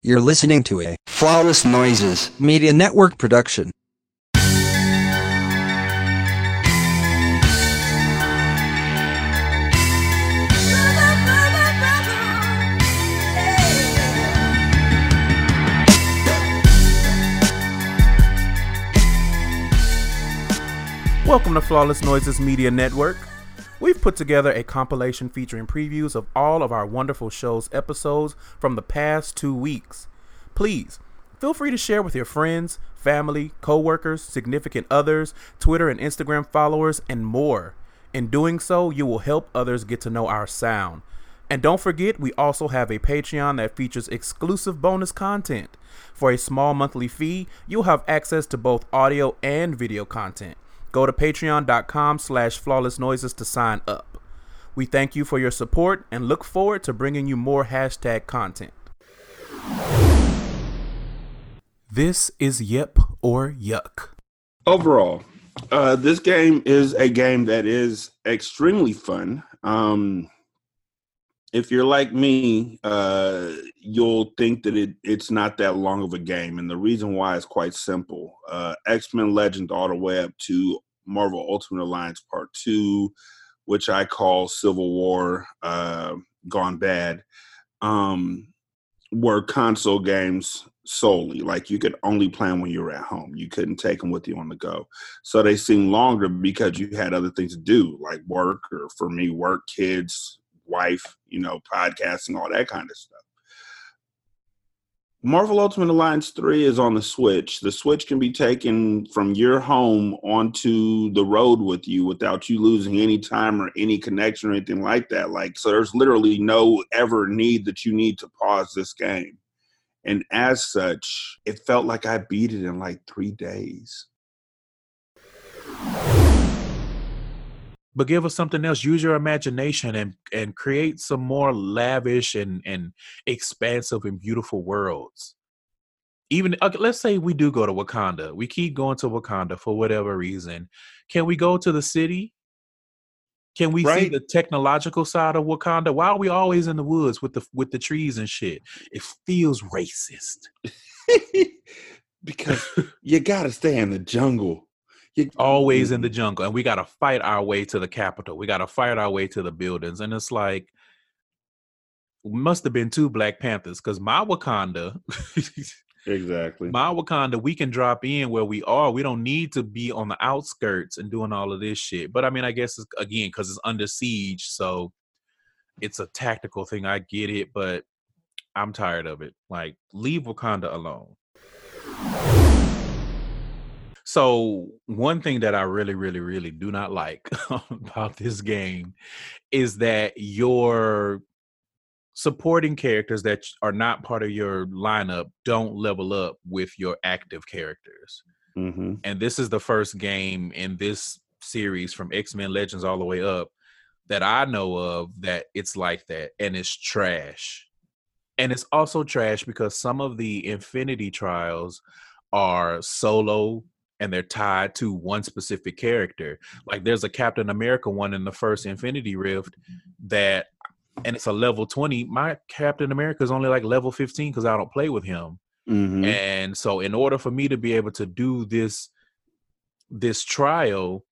You're listening to a Flawless Noises. Media Network production. Welcome to Flawless Noises Media Network. We've put together a compilation featuring previews of all of our wonderful show's episodes from the past two weeks. Please feel free to share with your friends, family, coworkers, significant others, Twitter and Instagram followers, and more. In doing so, you will help others get to know our sound. And don't forget, we also have a Patreon that features exclusive bonus content. For a small monthly fee, you'll have access to both audio and video content. Go to patreon.com slash flawless noises to sign up. We thank you for your support and look forward to bringing you more hashtag content. This is Yep or Yuck. overall, uh, this game is a game that is extremely fun. Um, if you're like me, uh, you'll think that it, it's not that long of a game, and the reason why is quite simple. Uh, X Men Legend all the way up to Marvel Ultimate Alliance Part Two, which I call Civil War uh, gone bad, um, were console games solely. Like you could only play them when you were at home. You couldn't take them with you on the go. So they seemed longer because you had other things to do, like work, or for me, work, kids, wife, you know, podcasting, all that kind of stuff. Marvel Ultimate Alliance 3 is on the Switch. The Switch can be taken from your home onto the road with you without you losing any time or any connection or anything like that. Like, so there's literally no ever need that you need to pause this game. And as such, it felt like I beat it in like three days. But give us something else. Use your imagination and and create some more lavish and and expansive and beautiful worlds. Even okay, let's say we do go to Wakanda. We keep going to Wakanda for whatever reason. Can we go to the city? Can we see the technological side of Wakanda? Why are we always in the woods with the with the trees and shit? It feels racist. because you got to stay in the jungle. Always in the mm-hmm. jungle and we got to fight our way to the capital. We got to fight our way to the buildings and it's like must have been two black panthers because my wakanda Exactly. my wakanda we can drop in where we are. We don't need to be on the outskirts and doing all of this shit. But i mean i guess it's, again because it's under siege so it's a tactical thing. I get it but i'm tired of it. Like leave wakanda alone so one thing that I really, really, really do not like about this game is that your supporting characters that are not part of your lineup don't level up with your active characters. hmm And this is the first game in this series from X-Men Legends all the way up that I know of that it's like that and it's trash. And it's also trash because some of the Infinity Trials are solo and they're tied to one specific character. Like there's a Captain America one in the first Infinity Rift that and it's a level 20. My Captain America is only like level 15 because I don't play with him. hmm And so in order for me to be able to do this this trial,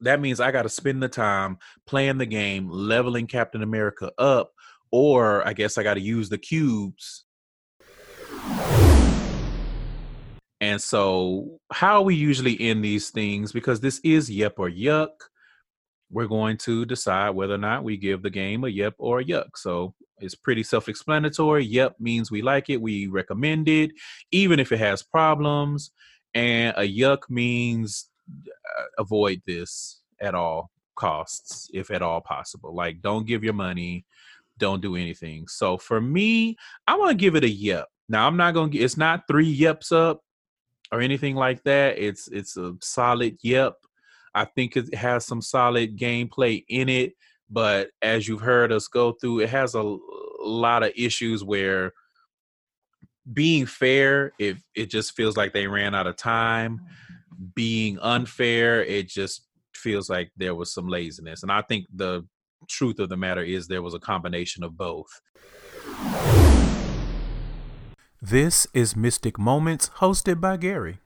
that means I got to spend the time playing the game, leveling Captain America up, or I guess I got to use the cubes. And so, how we usually end these things, because this is yep or yuck, we're going to decide whether or not we give the game a yep or a yuck. So, it's pretty self explanatory. Yep means we like it, we recommend it, even if it has problems. And a yuck means uh, avoid this at all costs, if at all possible. Like, don't give your money, don't do anything. So, for me, I want to give it a yep. Now, I'm not going to, it's not three yeps up or anything like that. It's it's a solid yep. I think it has some solid gameplay in it, but as you've heard us go through, it has a lot of issues where being fair, if it just feels like they ran out of time. Mm-hmm. Being unfair, it just feels like there was some laziness. And I think the truth of the matter is there was a combination of both. This is Mystic Moments, hosted by Gary.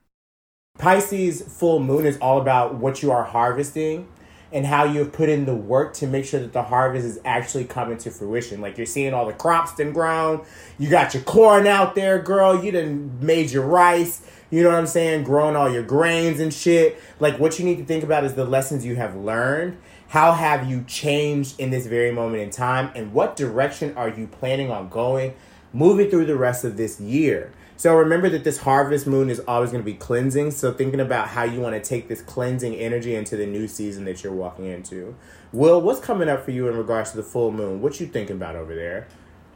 Pisces full moon is all about what you are harvesting and how you have put in the work to make sure that the harvest is actually coming to fruition. Like you're seeing all the crops done grown. You got your corn out there, girl. You done made your rice. You know what I'm saying? Growing all your grains and shit. Like what you need to think about is the lessons you have learned. How have you changed in this very moment in time? And what direction are you planning on going moving through the rest of this year? So remember that this harvest moon is always going to be cleansing. So thinking about how you want to take this cleansing energy into the new season that you're walking into. Will, what's coming up for you in regards to the full moon? What you thinking about over there?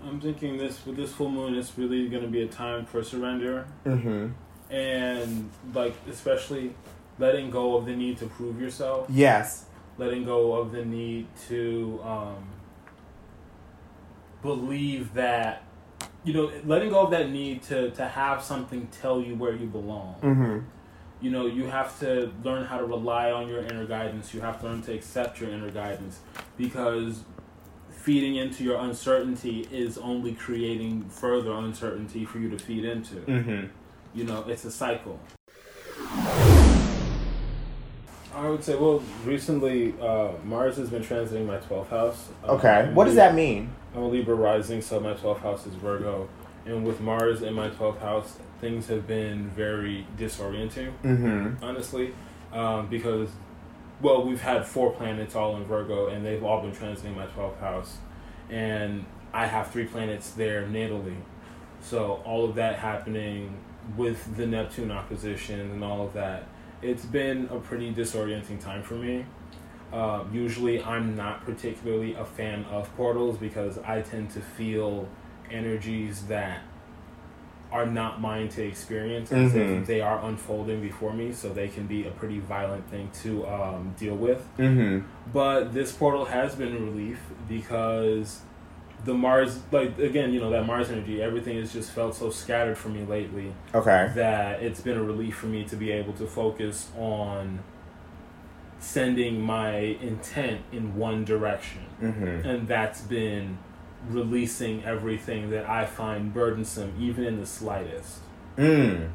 I'm thinking this with this full moon, it's really going to be a time for surrender, Mm-hmm. and like especially letting go of the need to prove yourself, Yes. letting go of the need to um, believe that you know, letting go of that need to to have something tell you where you belong. Mm-hmm. You know, you have to learn how to rely on your inner guidance. You have to learn to accept your inner guidance because feeding into your uncertainty is only creating further uncertainty for you to feed into. Mm-hmm. You know, it's a cycle. I would say, well, recently uh, Mars has been transiting my 12th house. Okay. I'm What does that mean? I'm a Libra rising, so my 12th house is Virgo. And with Mars in my 12th house, things have been very disorienting, Mm-hmm. honestly, um, because, well, we've had four planets all in Virgo, and they've all been transiting my 12th house. And I have three planets there natally. So all of that happening with the Neptune opposition and all of that, it's been a pretty disorienting time for me. Uh, usually, I'm not particularly a fan of portals because I tend to feel energies that are not mine to experience as Mhm. if they are unfolding before me, so they can be a pretty violent thing to um, deal with. Mm-hmm. But this portal has been a relief because the Mars, like again, you know that Mars energy, everything has just felt so scattered for me lately Okay. that it's been a relief for me to be able to focus on sending my intent in one direction. Mm-hmm. And that's been releasing everything that I find burdensome, even in the slightest. Mm.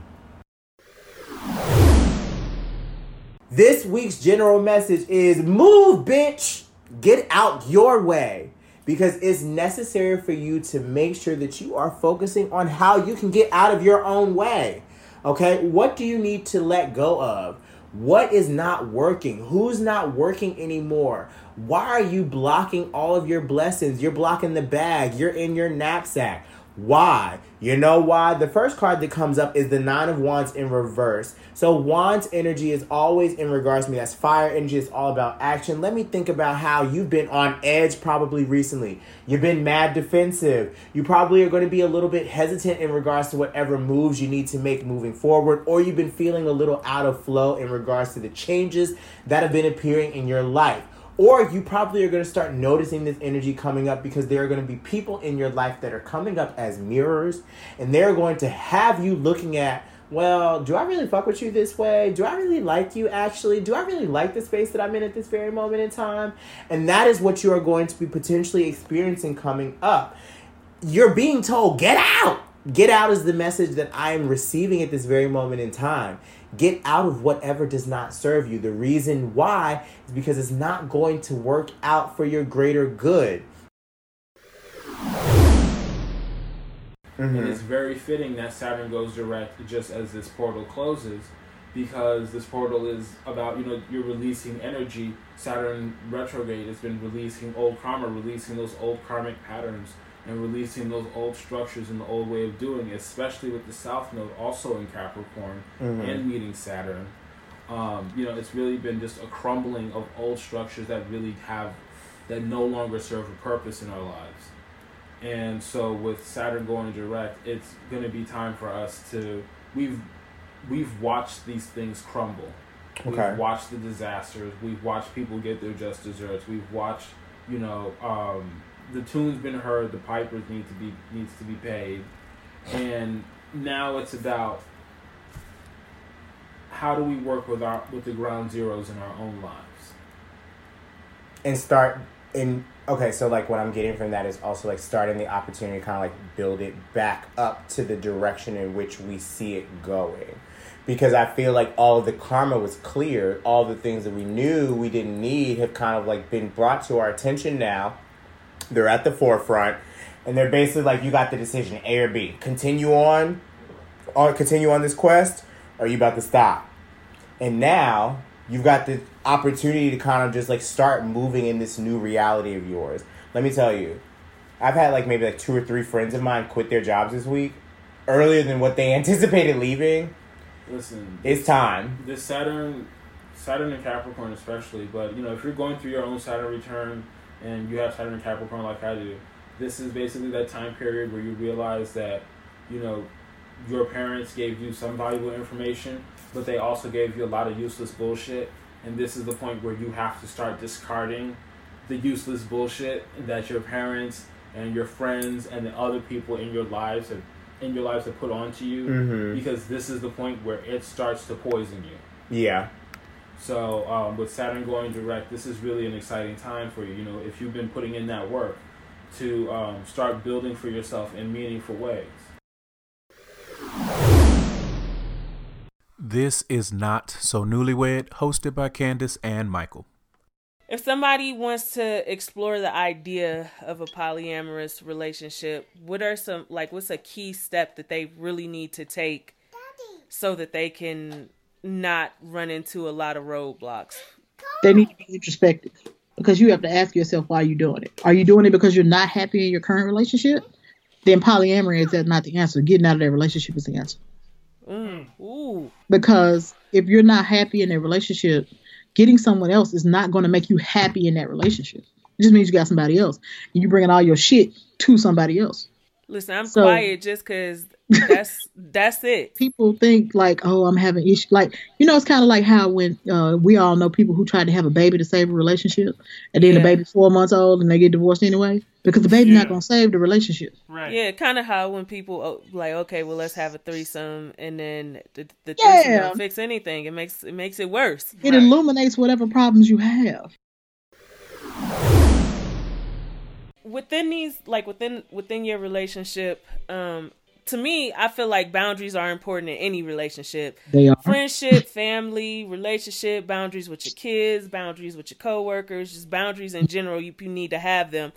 This week's general message is move, bitch. Get out your way. Because it's necessary for you to make sure that you are focusing on how you can get out of your own way. Okay? What do you need to let go of? What is not working? Who's not working anymore? Why are you blocking all of your blessings? You're blocking the bag, you're in your knapsack. Why? You know why? The first card that comes up is the Nine of Wands in reverse. So, Wands energy is always in regards to me. That's fire energy. It's all about action. Let me think about how you've been on edge probably recently. You've been mad defensive. You probably are going to be a little bit hesitant in regards to whatever moves you need to make moving forward, or you've been feeling a little out of flow in regards to the changes that have been appearing in your life. Or you probably are going to start noticing this energy coming up because there are going to be people in your life that are coming up as mirrors and they're going to have you looking at, well, do I really fuck with you this way? Do I really like you actually? Do I really like the space that I'm in at this very moment in time? And that is what you are going to be potentially experiencing coming up. You're being told, get out! Get out is the message that I am receiving at this very moment in time. Get out of whatever does not serve you. The reason why is because it's not going to work out for your greater good. Mm-hmm. it's very fitting that Saturn goes direct just as this portal closes because this portal is about, you know, you're releasing energy. Saturn retrograde has been releasing old karma, releasing those old karmic patterns and releasing those old structures and the old way of doing, especially with the South Node also in Capricorn and meeting Saturn. Um, you know, it's really been just a crumbling of old structures that really have, that no longer serve a purpose in our lives. And so with Saturn going direct, it's going to be time for us to we've we've watched these things crumble. Okay. We've watched the disasters. We've watched people get their just desserts. We've watched, you know, um, the tune's been heard. The pipers need to be needs to be paid, and now it's about how do we work with our with the ground zeros in our own lives. And start and okay, so like what I'm getting from that is also like starting the opportunity to kind of like build it back up to the direction in which we see it going. Because I feel like all of the karma was clear, all the things that we knew we didn't need have kind of like been brought to our attention now. They're at the forefront, and they're basically like, you got the decision A or B. Continue on, or continue on this quest, or you about to stop. And now you've got the opportunity to kind of just like start moving in this new reality of yours. Let me tell you, I've had like maybe like two or three friends of mine quit their jobs this week earlier than what they anticipated leaving. Listen, It's time. this Saturn, Saturn and Capricorn especially, but you know if you're going through your own Saturn return and you have Saturn and Capricorn like I do, this is basically that time period where you realize that, you know, your parents gave you some valuable information, but they also gave you a lot of useless bullshit, and this is the point where you have to start discarding the useless bullshit that your parents and your friends and the other people in your lives have in your lives have put onto you Mhm. because this is the point where it starts to poison you. Yeah. So um, with Saturn going direct, this is really an exciting time for you. You know, if you've been putting in that work to um, start building for yourself in meaningful ways. This is not so newlywed, hosted by Candace and Michael. If somebody wants to explore the idea of a polyamorous relationship, what are some like what's a key step that they really need to take so that they can not run into a lot of roadblocks? They need to be introspective because you have to ask yourself why you're doing it. Are you doing it because you're not happy in your current relationship? Then polyamory is that not the answer. Getting out of that relationship is the answer. Mm. Ooh. Because if you're not happy in a relationship, getting someone else is not going to make you happy in that relationship. It just means you got somebody else, and you bringing all your shit to somebody else. Listen, I'm So- quiet just cause that's that's it. People think like, oh, I'm having issues. Like, you know, it's kind of like how when uh, we all know people who tried to have a baby to save a relationship, and then the Yeah. baby's four months old and they get divorced anyway because the baby's not going to save the relationship. Right. Yeah, kind of how when people oh, like, okay, well, let's have a threesome, and then the, the threesome Yeah. don't fix anything. It makes it makes it worse. It Right. illuminates whatever problems you have. within these like within within your relationship um to me i feel like boundaries are important in any relationship. They are. friendship family relationship boundaries with your kids boundaries with your coworkers just boundaries in general you, you need to have them.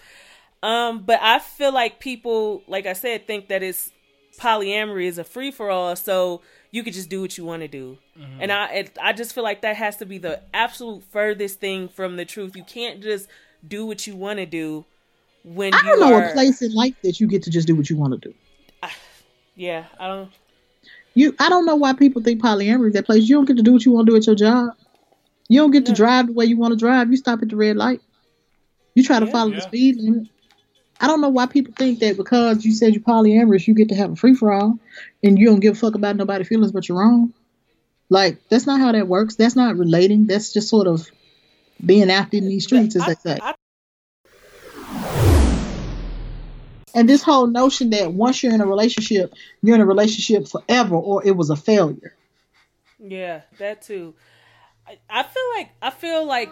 Um but i feel like people like i said think that it's polyamory is a free for all so you could just do what you want to do and i it, i just feel like that has to be the absolute furthest thing from the truth. You can't just do what you want to do when I you don't know are a place in life that you get to just do what you want to do. Yeah i don't You, I don't know why people think polyamory is that place. You don't get to do what you want to do at your job. You don't get to drive the way you want to drive. You stop at the red light. You try to Yeah. follow the speed limit. I don't know why people think that because you said you're polyamorous, you get to have a free for all, and you don't give a fuck about nobody's feelings, but you're wrong. Like that's not how that works. That's not relating. That's just sort of being out in these streets, as I- they say. I- And this whole notion that once you're in a relationship, you're in a relationship forever, or it was a failure. Yeah, that too. I, I feel like I feel like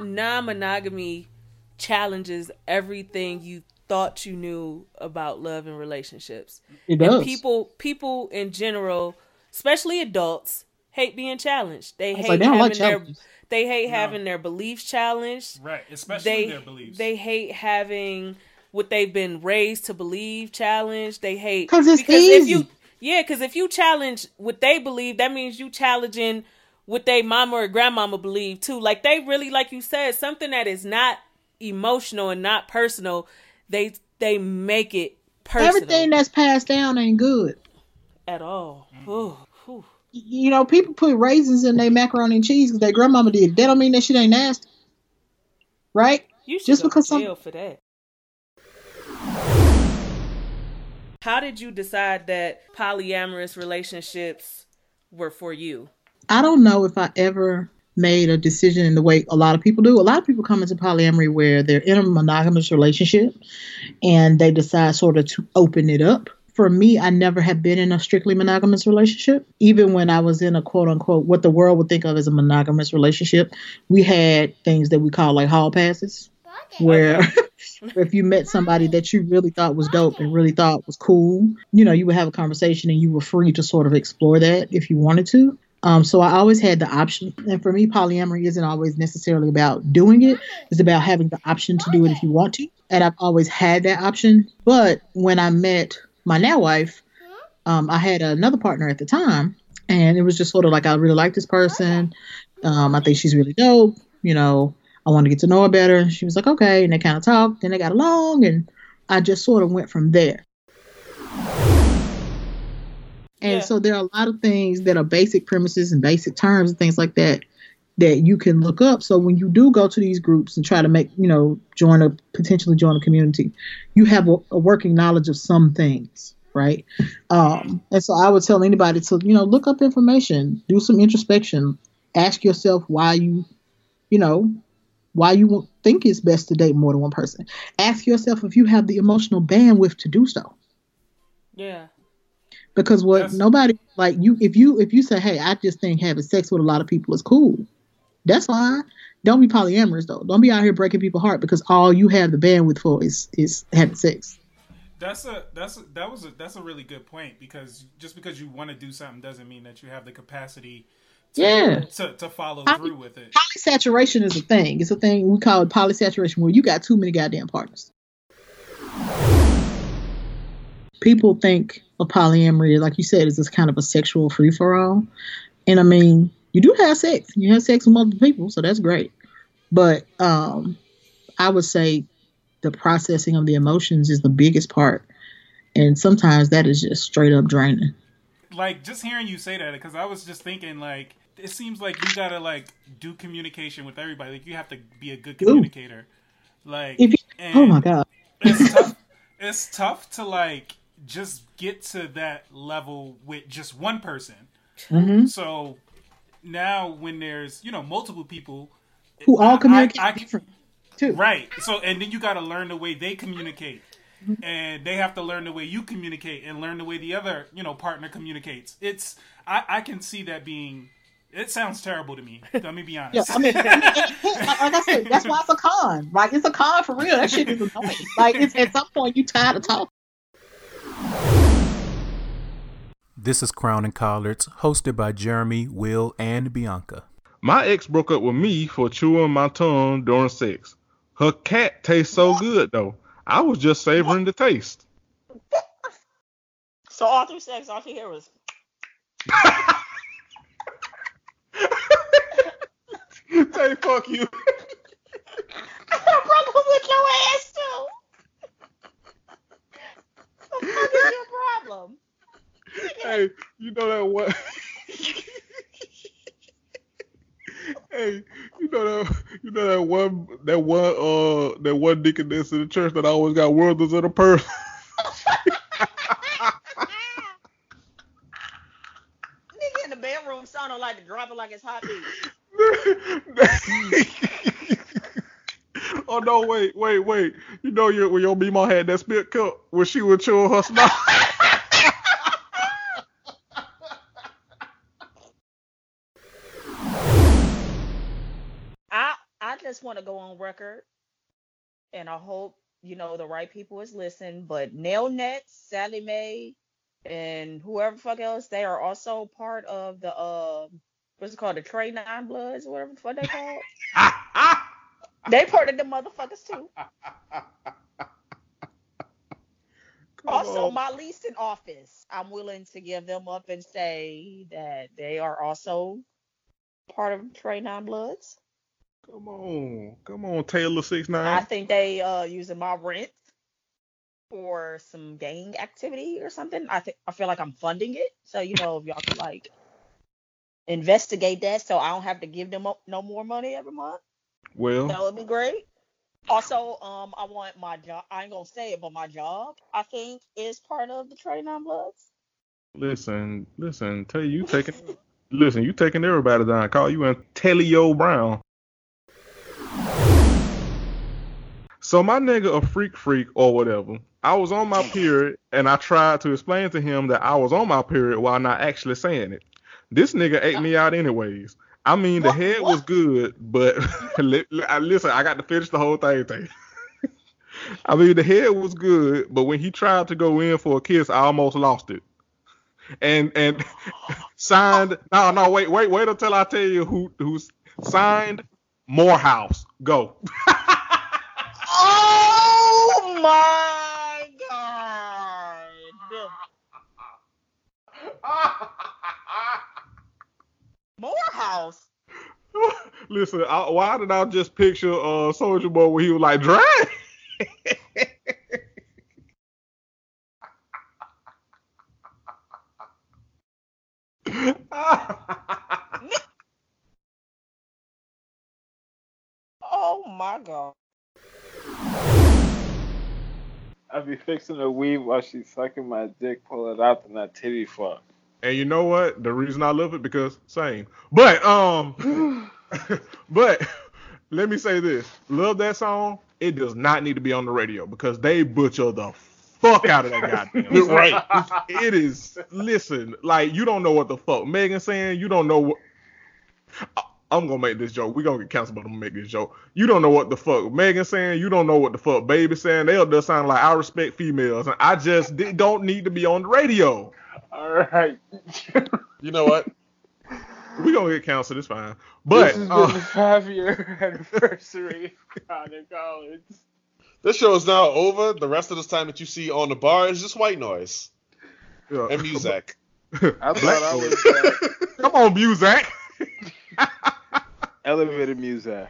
non-monogamy challenges everything you thought you knew about love and relationships. It And does. people people in general, especially adults, hate being challenged. They hate like, they having like their they hate No. having their beliefs challenged. Right. Especially They their beliefs. they hate having what they've been raised to believe challenge. They hate 'Cause it's because if easy. you yeah, because if you challenge what they believe, that means you challenging what they mama or grandmama believe too. Like they really, like you said, something that is not emotional and not personal, they they make it personal Everything that's passed down ain't good. at all. Ooh, whew. You know, people put raisins in their macaroni and cheese because their grandmama did. That don't mean that shit ain't nasty, right? You should Just go because to some- jail for that. How did you decide that polyamorous relationships were for you? I don't know if I ever made a decision in the way a lot of people do. A lot of people come into polyamory where they're in a monogamous relationship and they decide sort of to open it up. For me, I never have been in a strictly monogamous relationship. Even when I was in a quote unquote what the world would think of as a monogamous relationship, we had things that we call like hall passes. where if you met somebody that you really thought was dope and really thought was cool, you know, you would have a conversation and you were free to sort of explore that if you wanted to. Um, so I always had the option. And for me, polyamory isn't always necessarily about doing it. It's about having the option to do it if you want to. And I've always had that option. But when I met my now wife, um, I had another partner at the time. And it was just sort of like, I really like this person. Um, I think she's really dope. You know, I want to get to know her better. She was like, okay. And they kind of talked and they got along. And I just sort of went from there. And Yeah. so there are a lot of things that are basic premises and basic terms and things like that that you can look up. So when you do go to these groups and try to make, you know, join a potentially join a community, you have a, a working knowledge of some things, right? Um, and so I would tell anybody to, you know, look up information, do some introspection, ask yourself why you, you know, why you think it's best to date more than one person. Ask yourself if you have the emotional bandwidth to do so Yeah. because what That's- nobody like you if you if you say hey i just think having sex with a lot of people is cool that's fine don't be polyamorous though don't be out here breaking people's heart because all you have the bandwidth for is is having sex That's a that's a, that was a that's a really good point because just because you want to do something doesn't mean that you have the capacity to Yeah. to, to follow I- through with it. polysaturation is a thing. It's a thing we call it polysaturation where you got too many goddamn partners. People think of polyamory like you said is this kind of a sexual free-for-all. And i mean you do have sex. You have sex with multiple people so that's great. But um i would say the processing of the emotions is the biggest part. And sometimes that is just straight up draining Like just hearing you say that because I was just thinking like it seems like you gotta like do communication with everybody. Like you have to be a good communicator. Like you, and oh my god it's tough. It's tough to like just get to that level with just one person. hmm So now when there's you know multiple people who I- all I- communicate I- different too Right. So and then you got to learn the way they communicate. And they have to learn the way you communicate and learn the way the other, you know, partner communicates. It's I, I can see that being it sounds terrible to me. Let me be honest. Yeah, honest. I mean, like, like I said, that's why it's a con. Like it's a con for real. That shit is annoying. Like it's at some point you tired of talking. This is Crown and Collards, hosted by Jeremy, Will, and Bianca. My ex broke up with me for chewing my tongue during sex. Her cat tastes so good though. I was just savoring the taste. So all through sex, all she hear was Say fuck you. I broke up with your ass too. The fuck is your problem? hey, you know that one. Hey, you know that you know that one that one uh that one deaconess in the church that always got wonders in a purse. Nigga in the bedroom sounding like to drop it like it's hot oh no! Wait, wait, wait! You know your, when your Mima had that spit cup when she was chewing her snot. I I just want to go on record, and I hope you know the right people is listening. But Nail Nailnet, Sally Mae, and whoever fuck else, they are also part of the uh, what's it called, the Trey Nine Bloods, or whatever the fuck they called. they part of the motherfuckers too. Also, my least in office, I'm willing to give them up and say that they are also part of Trey Nine Bloods. Come on, come on, Taylor Six Nine. I think they uh using my rent for some gang activity or something. I think I feel like I'm funding it. So you know if y'all could like investigate that so I don't have to give them up no more money every month. Well, That would be great. Also, um, I want my job. I ain't gonna say it, but my job, I think, is part of the Trey Nine Bloods. listen, listen. Tell you, you taking, listen, you taking everybody down. Call you and Antonio Brown. So my nigga a freak freak or whatever. I was on my period and I tried to explain to him that I was on my period while not actually saying it. This nigga ate me out anyways. I mean, the head was good, but li- li- I- listen, I got to finish the whole thing. thing. I mean, the head was good, but when he tried to go in for a kiss, I almost lost it. And and signed. No, no, wait, wait, wait until I tell you who who's signed. Morehouse, go. My god! Morehouse. Listen, I, why did I just picture uh Soulja Boy when he was like drag? Oh my god. I be fixing a weave while she's sucking my dick, pull it out, and that titty fuck. And you know what? The reason I love it because same. But um, but let me say this: love that song. It does not need to be on the radio because they butcher the fuck out of that goddamn. song. Right. It is. Listen, like you don't know what the fuck Megan's saying. You don't know what. I- I'm gonna make this joke. We gonna get canceled, but I'm gonna make this joke. You don't know what the fuck Megan saying. You don't know what the fuck Baby saying. They all just sound like I respect females, and I just di- don't need to be on the radio. All right. You know what? We gonna get canceled. It's fine. But this has uh, been the five year anniversary of Connor Collins. This show is now over. The rest of this time that you see on the bar is just white noise yeah. and music. I thought I was uh, Come on, Muzak. Elevated music.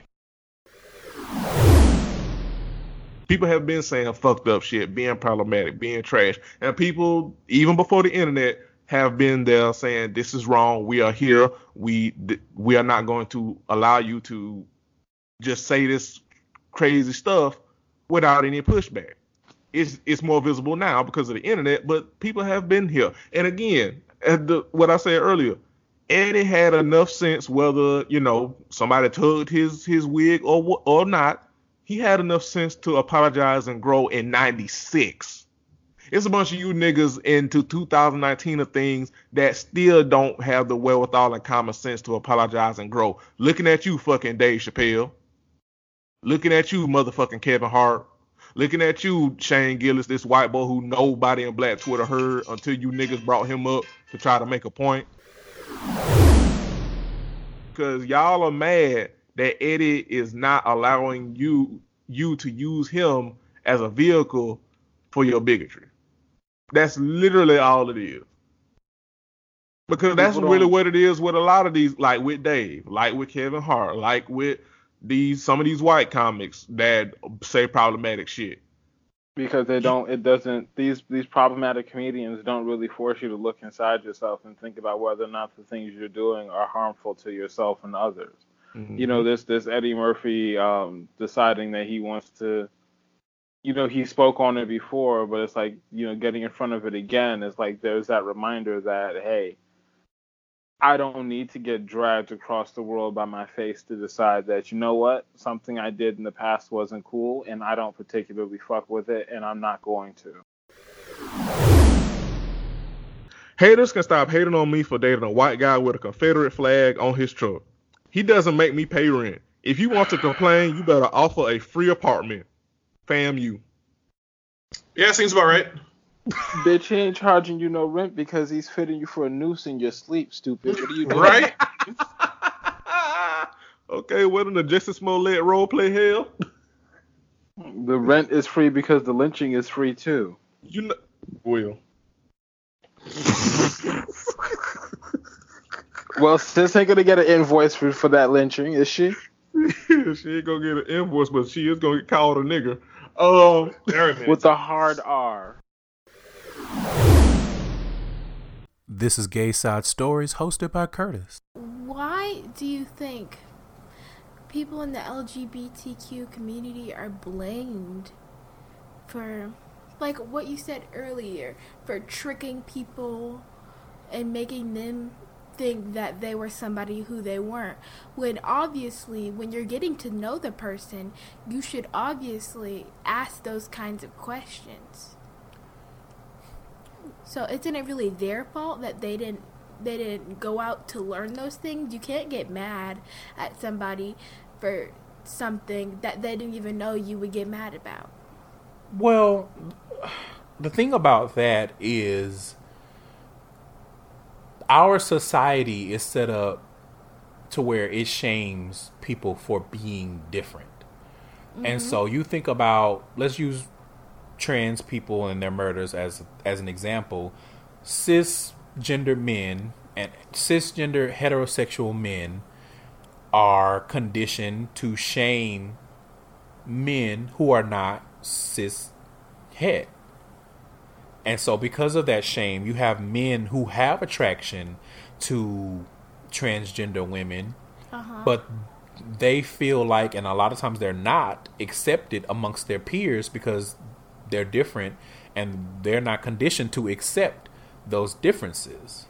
People have been saying fucked up shit, being problematic, being trash, and people even before the internet have been there saying this is wrong. We are here. We th- we are not going to allow you to just say this crazy stuff without any pushback. It's it's more visible now because of the internet, but people have been here. And again, the, what I said earlier, Eddie had enough sense whether you know somebody tugged his his wig or or not. He had enough sense to apologize and grow in '96. It's a bunch of you niggas into 2019 of things that still don't have the wherewithal and common sense to apologize and grow. Looking at you, fucking Dave Chappelle. Looking at you, motherfucking Kevin Hart. Looking at you, Shane Gillis, this white boy who nobody in Black Twitter heard until you niggas brought him up to try to make a point. Because y'all are mad that Eddie is not allowing you you to use him as a vehicle for your bigotry. That's literally all it is. Because that's really what it is with a lot of these, like with Dave, like with Kevin Hart, like with these some of these white comics that say problematic shit. Because they don't it doesn't these these problematic comedians don't really force you to look inside yourself and think about whether or not the things you're doing are harmful to yourself and others. You know this this eddie murphy um deciding that he wants to you know he spoke on it before but it's like you know getting in front of it again is like there's that reminder that hey I don't need to get dragged across the world by my face to decide that you know what something I did in the past wasn't cool and I don't particularly fuck with it and I'm not going to. Haters can stop hating on me for dating a white guy with a Confederate flag on his truck. He doesn't make me pay rent. If you want to complain, you better offer a free apartment. Fam you. Yeah, seems about right. Bitch, he ain't charging you no rent because he's fitting you for a noose in your sleep, stupid. What are you doing? Right? Okay, what in the Jussie Smollett role play hell? The rent is free because the lynching is free too. You know, Will. Well, sis ain't gonna get an invoice for, for that lynching, is she? she ain't gonna get an invoice, but she is gonna get called a nigger. Um, With the hard R. This is Gay Side Stories, hosted by Curtis. Why do you think people in the LGBTQ community are blamed for, like what you said earlier, for tricking people and making them think that they were somebody who they weren't? When obviously, when you're getting to know the person, you should obviously ask those kinds of questions. So isn't it really their fault that they didn't they didn't go out to learn those things, you can't get mad at somebody for something that they didn't even know you would get mad about. Well, the thing about that is our society is set up to where it shames people for being different. And Mhm. so you think about let's use trans people and their murders as as an example. Cisgender men and cisgender heterosexual men are conditioned to shame men who are not cis het. And so because of that shame, you have men who have attraction to transgender women, Uh-huh. but they feel like and a lot of times they're not accepted amongst their peers because they're different and they're not conditioned to accept those differences.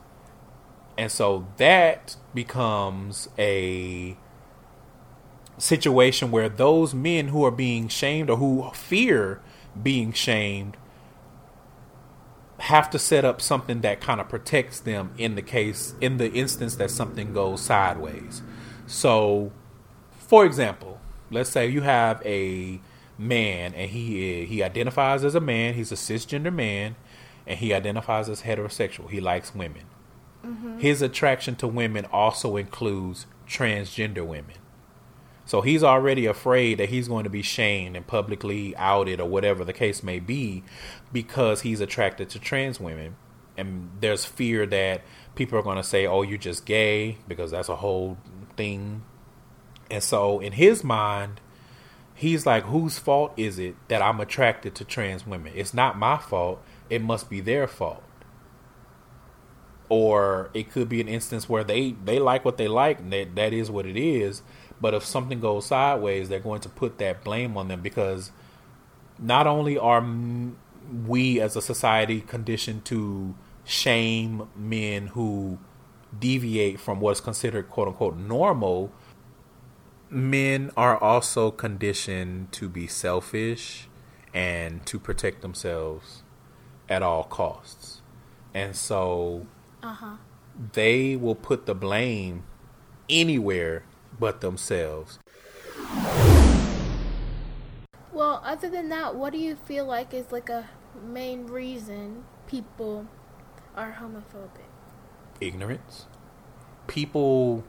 And so that becomes a situation where those men who are being shamed or who fear being shamed have to set up something that kind of protects them in the case in the instance that something goes sideways. So, for example, let's say you have a man and he he identifies as a man, he's a cisgender man and he identifies as heterosexual. He likes women. Mhm. His attraction to women also includes transgender women. So he's already afraid that he's going to be shamed and publicly outed or whatever the case may be because he's attracted to trans women. And there's fear that people are going to say, oh, you're just gay because that's a whole thing. And so in his mind, he's like, whose fault is it that I'm attracted to trans women? It's not my fault. It must be their fault or it could be an instance where they they like what they like and that that is what it is but if something goes sideways they're going to put that blame on them because not only are we as a society conditioned to shame men who deviate from what's considered quote unquote normal men are also conditioned to be selfish and to protect themselves at all costs and so Uh-huh. they will put the blame anywhere but themselves. Well, other than that, what do you feel like is like a main reason people are homophobic? Ignorance. People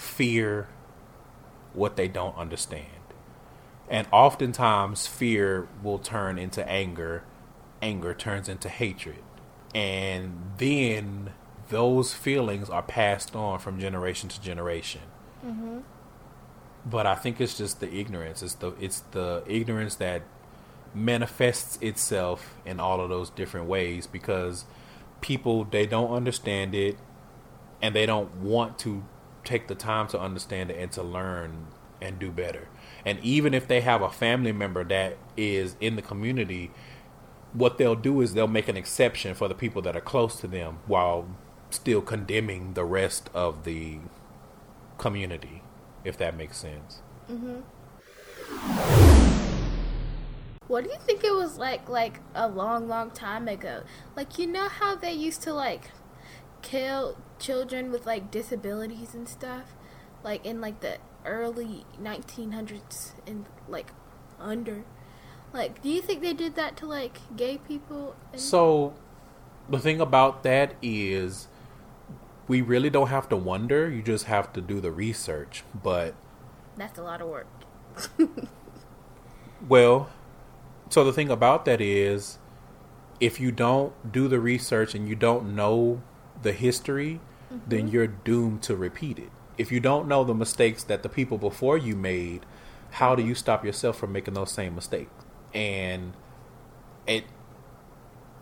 fear what they don't understand. And oftentimes, fear will turn into anger, anger turns into hatred. And then those feelings are passed on from generation to generation. Mm-hmm. but I think it's just the ignorance. It's the it's the ignorance that manifests itself in all of those different ways because people they don't understand it and they don't want to take the time to understand it and to learn and do better. And even if they have a family member that is in the community, what they'll do is they'll make an exception for the people that are close to them while still condemning the rest of the community, if that makes sense. Mm-hmm. What do you think it was like like a long, long time ago? Like you know how they used to like kill children with like disabilities and stuff? Like in like the early nineteen hundreds and like under. Like, do you think they did that to like gay people? And- So, the thing about that is, we really don't have to wonder. You just have to do the research. But, that's a lot of work. well, so the thing about that is, if you don't do the research and you don't know the history, then Mhm. you're doomed to repeat it. If you don't know the mistakes that the people before you made, how do you stop yourself from making those same mistakes? And it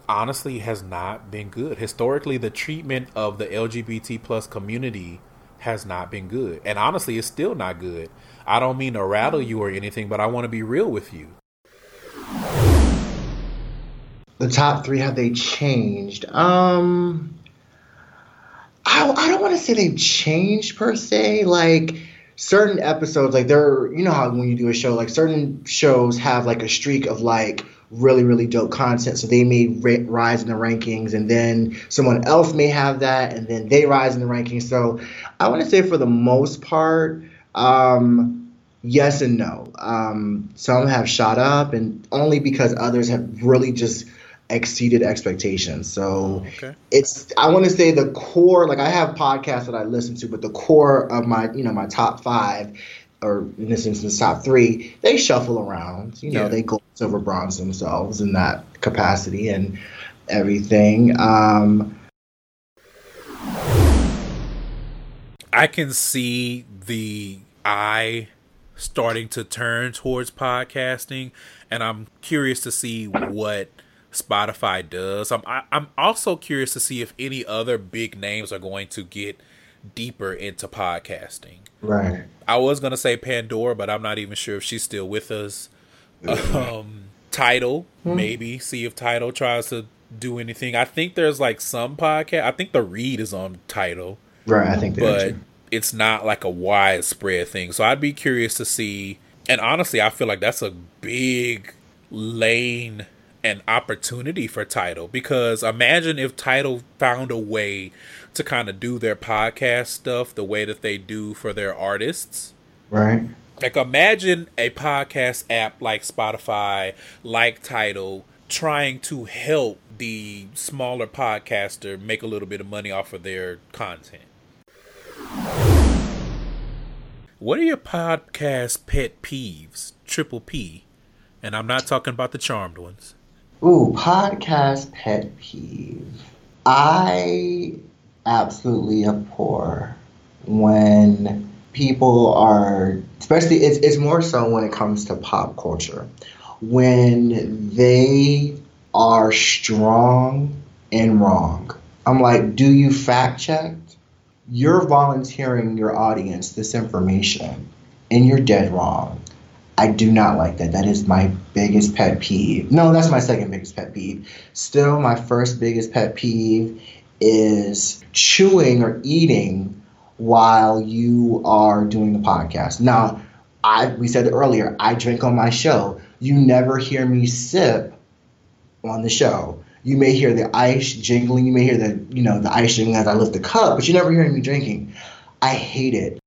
honestly has not been good. Historically, the treatment of the LGBT plus community has not been good. And honestly, it's still not good. I don't mean to rattle you or anything, but I want to be real with you. the top three have they changed um i, I don't want to say they've changed per se like certain episodes like they're you know how when you do a show like certain shows have like a streak of like really really dope content so they may rise in the rankings and then someone else may have that and then they rise in the rankings. So i want to say for the most part um, yes and no. Um, some have shot up and only because others have really just exceeded expectations so Okay. it's i want to say the core like i have podcasts that i listen to but the core of my you know my top five or in this instance top three they shuffle around you know Yeah. they gold silver bronze themselves in that capacity and everything um I can see the eye starting to turn towards podcasting, and I'm curious to see what Spotify does. I'm I, I'm also curious to see if any other big names are going to get deeper into podcasting. right I was gonna say Pandora, but I'm not even sure if she's still with us. Um, Tidal, Hmm. maybe see if Tidal tries to do anything. I think there's like some podcast. I think the read is on Tidal right i think but that it's not like a widespread thing. So I'd be curious to see. And honestly, I feel like that's a big lane and opportunity for Tidal because imagine if Tidal found a way to kind of do their podcast stuff the way that they do for their artists. right Like imagine a podcast app like Spotify, like Title, trying to help the smaller podcaster make a little bit of money off of their content. What are your podcast pet peeves? Triple P. And I'm not talking about the charmed ones. Ooh, podcast pet peeve. I absolutely abhor when people are, especially it's, it's more so when it comes to pop culture, when they are strong and wrong. I'm like, do you fact check? You're volunteering your audience this information and you're dead wrong. I do not like that. That is my biggest pet peeve. No, that's my second biggest pet peeve. Still, my first biggest pet peeve is chewing or eating while you are doing the podcast. Now, I we said earlier, I drink on my show. You never hear me sip on the show. You may hear the ice jingling, you may hear the you know the ice jingling as I lift the cup, but you never hear me drinking. I hate it.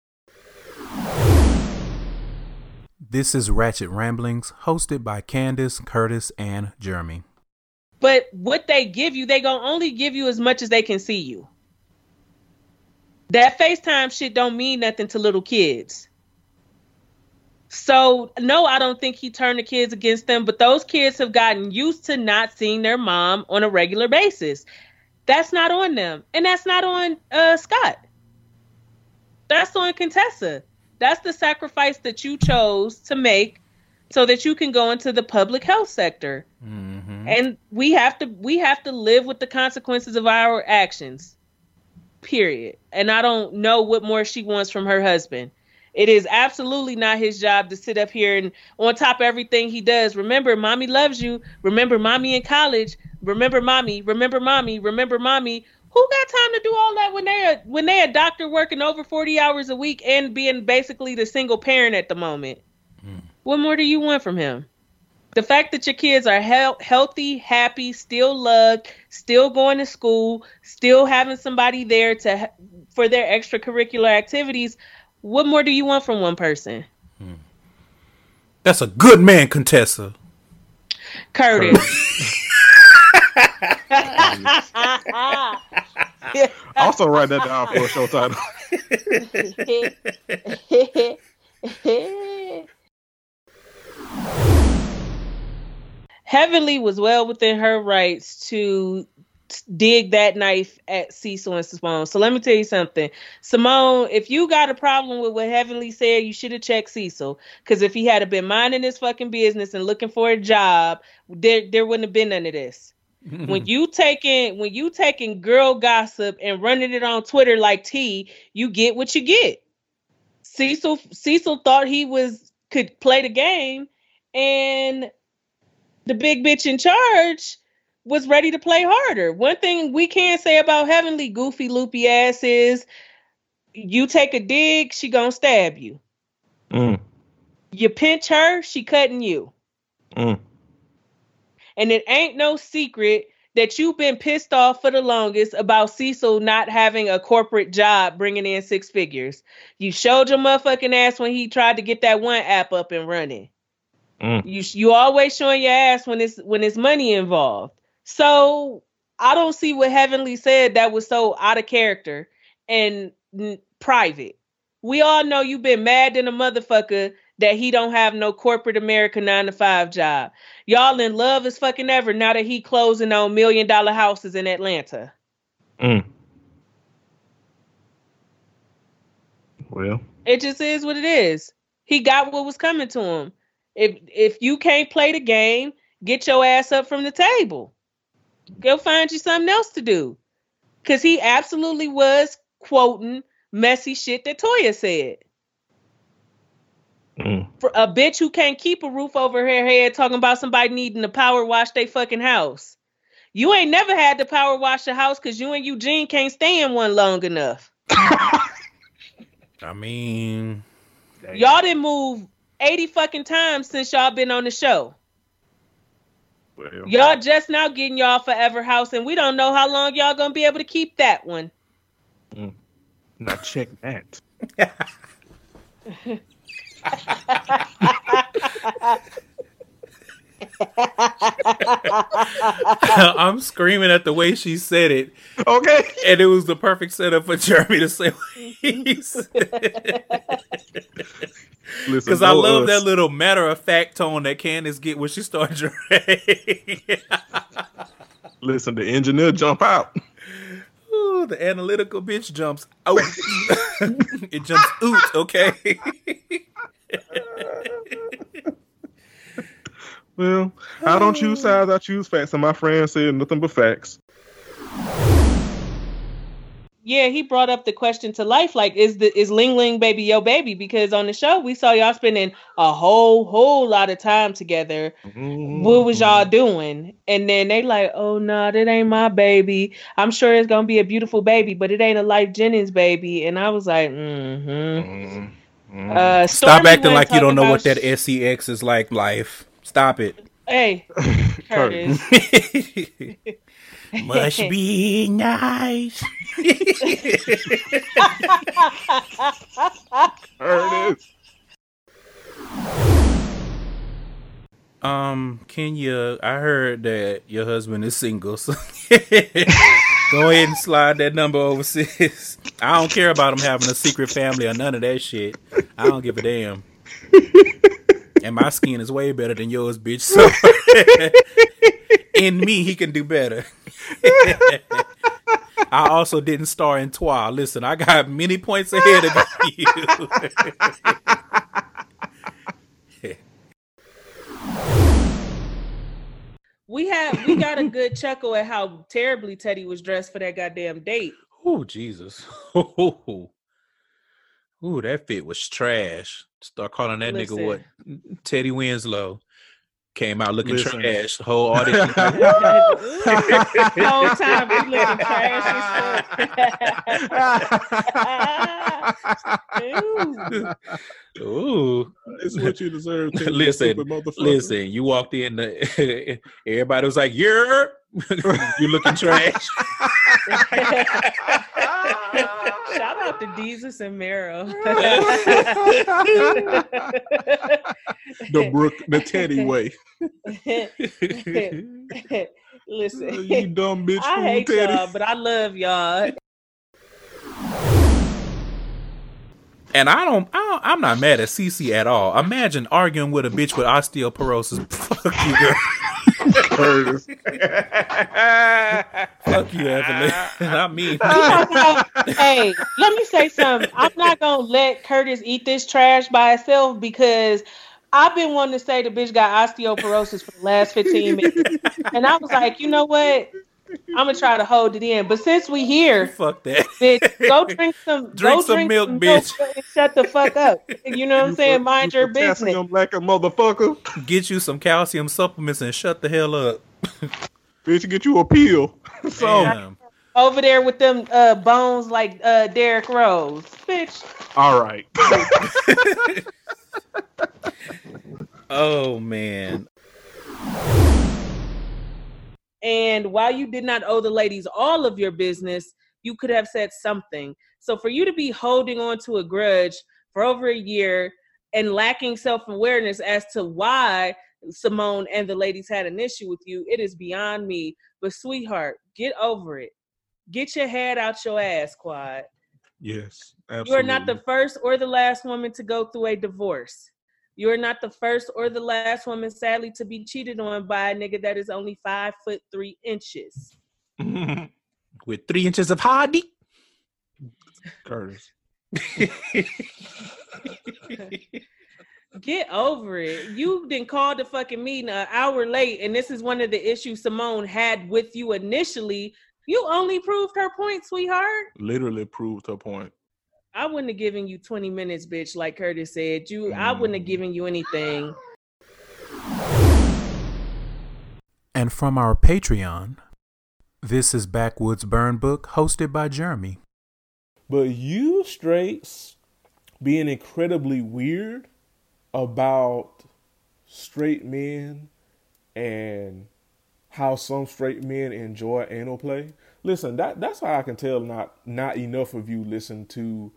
This is Ratchet Ramblings, hosted by Candace, Curtis, and Jeremy. But what they give you, they gonna only give you as much as they can see you. That FaceTime shit don't mean nothing to little kids. So no, I don't think he turned the kids against them, but those kids have gotten used to not seeing their mom on a regular basis. That's not on them. And that's not on uh Scott. That's on Contessa. That's the sacrifice that you chose to make so that you can go into the public health sector. Mm-hmm. And we have to we have to live with the consequences of our actions period. And i don't know what more she wants from her husband. It is absolutely not his job to sit up here and on top of everything he does. Remember mommy loves you. Remember mommy in college. Remember mommy. Remember mommy. Remember mommy who got time to do all that when they're when they're a doctor working over 40 hours a week and being basically the single parent at the moment hmm. what more do you want from him the fact that your kids are he- healthy, happy, still loved, still going to school, still having somebody there to for their extracurricular activities, what more do you want from one person? Hmm. That's a good man, Contessa. Curtis. Also, write that down for a show title. Heavenly was well within her rights to dig that knife at Cecil and Simone. So let me tell you something. Simone, if you got a problem with what Heavenly said, you should have checked Cecil. Because if he had been minding his fucking business and looking for a job, there there wouldn't have been none of this. When you taking when you taking girl gossip and running it on Twitter like T, you get what you get. Cecil Cecil thought he was could play the game, and the big bitch in charge was ready to play harder. One thing we can't say about Heavenly goofy loopy ass is you take a dig, she gonna stab you. Mm, You pinch her, she cutting you. mm. And it ain't no secret that you've been pissed off for the longest about Cecil not having a corporate job bringing in six figures. You showed your motherfucking ass when he tried to get that one app up and running. Mm. You you always showing your ass when it's when it's money involved. So I don't see what Heavenly said that was so out of character and n- private. We all know you've been mad than a motherfucker that he don't have no corporate America nine to five job. Y'all in love as fucking ever now that he closing on million dollar houses in Atlanta. Mm. Well, It just is what it is. He got what was coming to him. If if you can't play the game, get your ass up from the table. Go find you something else to do. Cause he absolutely was quoting messy shit that Toya said. Mm. For a bitch who can't keep a roof over her head talking about somebody needing to power wash their fucking house. You ain't never had to power wash a house because you and Eugene can't stay in one long enough. I mean, Y'all didn't move 80 fucking times since y'all been on the show. well, Y'all just now getting y'all forever house, and we don't know how long y'all gonna be able to keep that one. now check that. I'm screaming at the way she said it. Okay. And it was the perfect setup for Jeremy to say what. Listen, Because I love us. that little matter of fact tone that Candace get when she starts dragging. Listen, the engineer jump out. Ooh, the analytical bitch jumps out. it jumps out, okay? Well, I don't choose sides, I choose facts, and my friend said nothing but facts. Yeah, he brought up the question to life, like, is the is Ling Ling baby your baby? Because on the show we saw y'all spending a whole whole lot of time together. What was y'all doing? And then they like, oh no, that ain't my baby. I'm sure it's gonna be a beautiful baby, but it ain't a Lyfe Jennings baby. And I was like, mm-hmm. Uh, Stop acting like you don't know what that about SEX is like life. Stop it. Hey, Curtis. Must be nice. Curtis. Um, Kenya, I heard that your husband is single, so go ahead and slide that number over, sis. I don't care about him having a secret family or none of that shit. I don't give a damn. And my skin is way better than yours, bitch. So in me, he can do better. I also didn't star in Twa. Listen, I got many points ahead of you. we had we got a good chuckle at how terribly Teddy was dressed for that goddamn date. Oh Jesus! Ooh, that fit was trash. Start calling that nigga what? Teddy Winslow came out looking Listen. trash. The whole audience. the whole time we looking trash as fuck. Ooh, It's what you deserve. Ted, listen, listen. You walked in, the, everybody was like, "You're, you looking trash." Shout out to Jesus and Mero. the Brook, the Teddy way. Listen, You dumb bitch, I hate Teddy. y'all, but I love y'all. And I don't, I don't, I'm not mad at Cece at all. Imagine arguing with a bitch with osteoporosis. Fuck you, girl. Curtis. Fuck you, Evelyn. I mean, hey, let me say something. I'm not gonna let Curtis eat this trash by itself because I've been wanting to say the bitch got osteoporosis for the last 15 minutes. And I was like, you know what? I'm gonna try to hold it in. But since we here, fuck that. bitch, go drink some Drink go some drink milk, some bitch. and shut the fuck up. You know what I'm saying? Mind your business. Potassium like a motherfucker. Get you some calcium supplements and shut the hell up. Bitch, get you a pill. So, Damn. Over there with them uh, bones like uh, Derrick Rose. Bitch. all right. Oh man. And while you did not owe the ladies all of your business, you could have said something. So for you to be holding on to a grudge for over a year and lacking self awareness as to why Simone and the ladies had an issue with you, it is beyond me. But sweetheart, get over it. Get your head out your ass, Quad. Yes, absolutely. You are not the first or the last woman to go through a divorce. You are not the first or the last woman, sadly, to be cheated on by a nigga that is only five foot three inches. With three inches of hardy. Curtis. Get over it. You didn't call the fucking meeting an hour late, and this is one of the issues Simone had with you initially. You only proved her point, sweetheart. Literally proved her point. I wouldn't have given you 20 minutes, bitch, like Curtis said. You I wouldn't have given you anything. And from our Patreon, this is Backwoods Burn Book, hosted by Jeremy. But you straights being incredibly weird about straight men and how some straight men enjoy anal play. Listen, that that's how I can tell not not enough of you listen to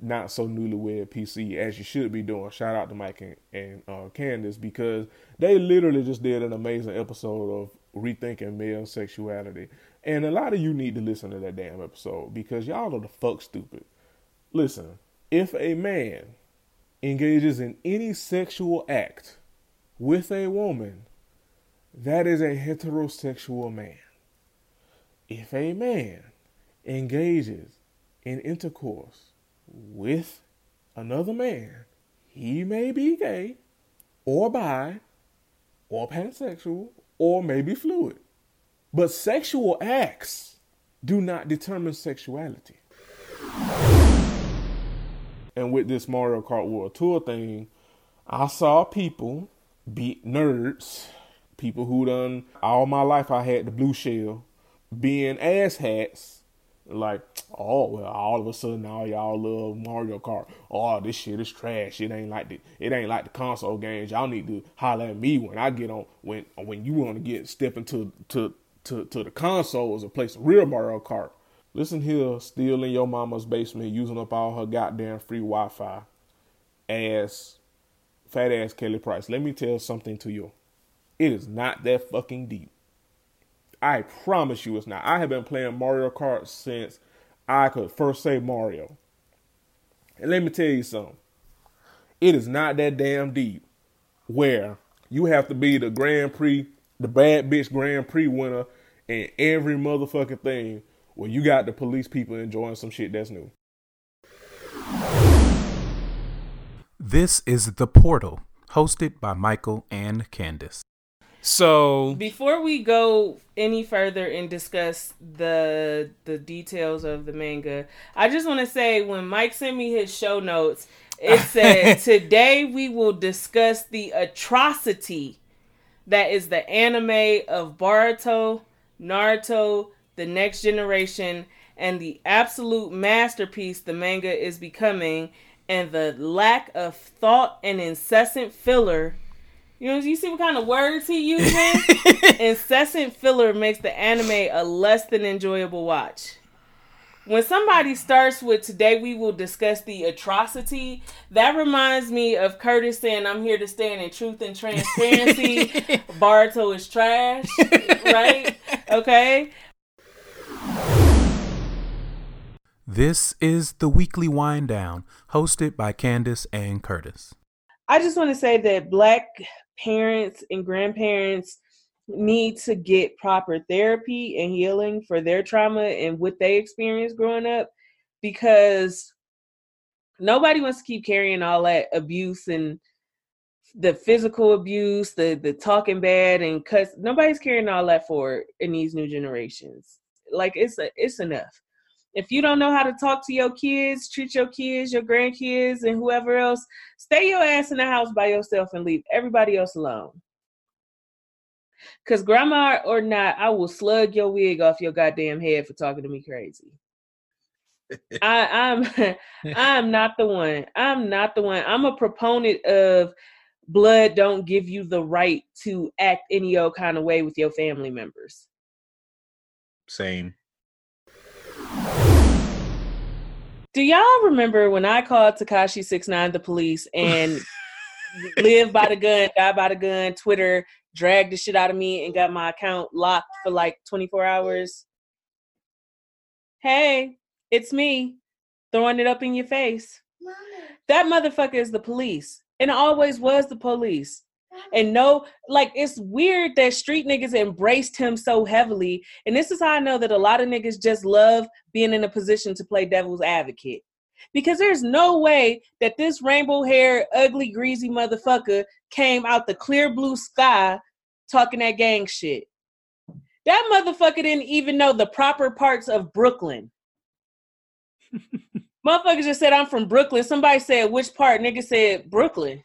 not so newlywed PC as you should be doing. Shout out to Mike and, and uh, Candace because they literally just did an amazing episode of rethinking male sexuality. And a lot of you need to listen to that damn episode because y'all are the fuck stupid. Listen, if a man engages in any sexual act with a woman, that is a heterosexual man. If a man engages in intercourse with another man, he may be gay or bi or pansexual or maybe fluid. But sexual acts do not determine sexuality. And with this Mario Kart World Tour thing, I saw people beat nerds, people who done all my life I had the blue shell, being asshats. Like, oh well, all of a sudden all y'all love Mario Kart. Oh, this shit is trash. It ain't like the it ain't like the console games. Y'all need to holler at me when I get on when when you want to get step into to to to the consoles and play some real Mario Kart. Listen here, still in your mama's basement, using up all her goddamn free Wi-Fi. Ass, fat ass Kelly Price. Let me tell something to you. It is not that fucking deep. I promise you it's not. I have been playing Mario Kart since I could first say Mario. And let me tell you something. It is not that damn deep where you have to be the Grand Prix, the bad bitch Grand Prix winner and every motherfucking thing where you got the police people enjoying some shit that's new. This is The Portal, hosted by Michael and Candace. So Before we go any further and discuss the the details of the manga, I just want to say when Mike sent me his show notes, it said today we will discuss the atrocity that is the anime of Boruto, Naruto, The Next Generation, and the absolute masterpiece the manga is becoming, and the lack of thought and incessant filler. You know, you see what kind of words he uses? incessant filler makes the anime a less than enjoyable watch. When somebody starts with today we will discuss the atrocity, that reminds me of Curtis saying I'm here to stand in truth and transparency. Boruto is trash, right? Okay. This is the weekly wind down, hosted by Candace and Curtis. I just want to say that black parents and grandparents need to get proper therapy and healing for their trauma and what they experienced growing up because nobody wants to keep carrying all that abuse and the physical abuse, the the talking bad and cuss. Nobody's carrying all that forward in these new generations. Like it's a, it's enough. If you don't know how to talk to your kids, treat your kids, your grandkids, and whoever else, stay your ass in the house by yourself and leave everybody else alone. Cause grandma or not, I will slug your wig off your goddamn head for talking to me crazy. I, I'm I'm not the one. I'm not the one. I'm a proponent of blood don't give you the right to act any old kind of way with your family members. Same. Do y'all remember when I called Tekashi Six Nine the police and live by the gun, die by the gun, Twitter dragged the shit out of me and got my account locked for like 24 hours? Hey, it's me throwing it up in your face. That motherfucker is the police and always was the police. And no, like it's weird that street niggas embraced him so heavily. And this is how I know that a lot of niggas just love being in a position to play devil's advocate. Because there's no way that this rainbow hair, ugly, greasy motherfucker came out the clear blue sky talking that gang shit. That motherfucker didn't even know the proper parts of Brooklyn. Motherfucker just said I'm from Brooklyn. Somebody said which part? Nigga said Brooklyn.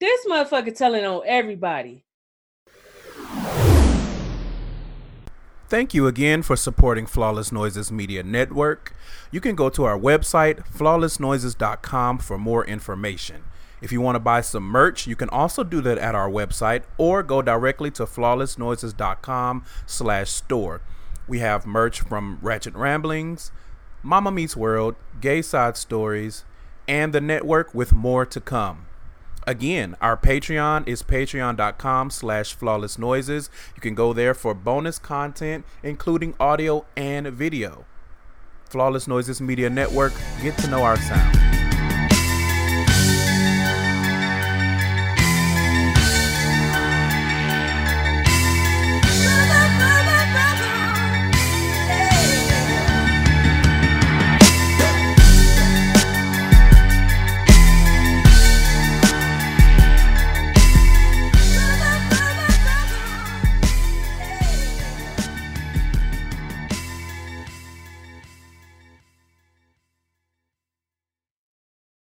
This motherfucker telling on everybody. Thank you again for supporting Flawless Noises Media Network. You can go to our website, flawlessnoises.com, for more information. If you want to buy some merch, you can also do that at our website or go directly to flawlessnoises.com slash store. We have merch from Ratchet Ramblings, Mama Meets World, Gay Side Stories, and the network with more to come. Again, our Patreon is patreon.com slash flawless noises. You can go there for bonus content, including audio and video. Flawless Noises Media Network, get to know our sound.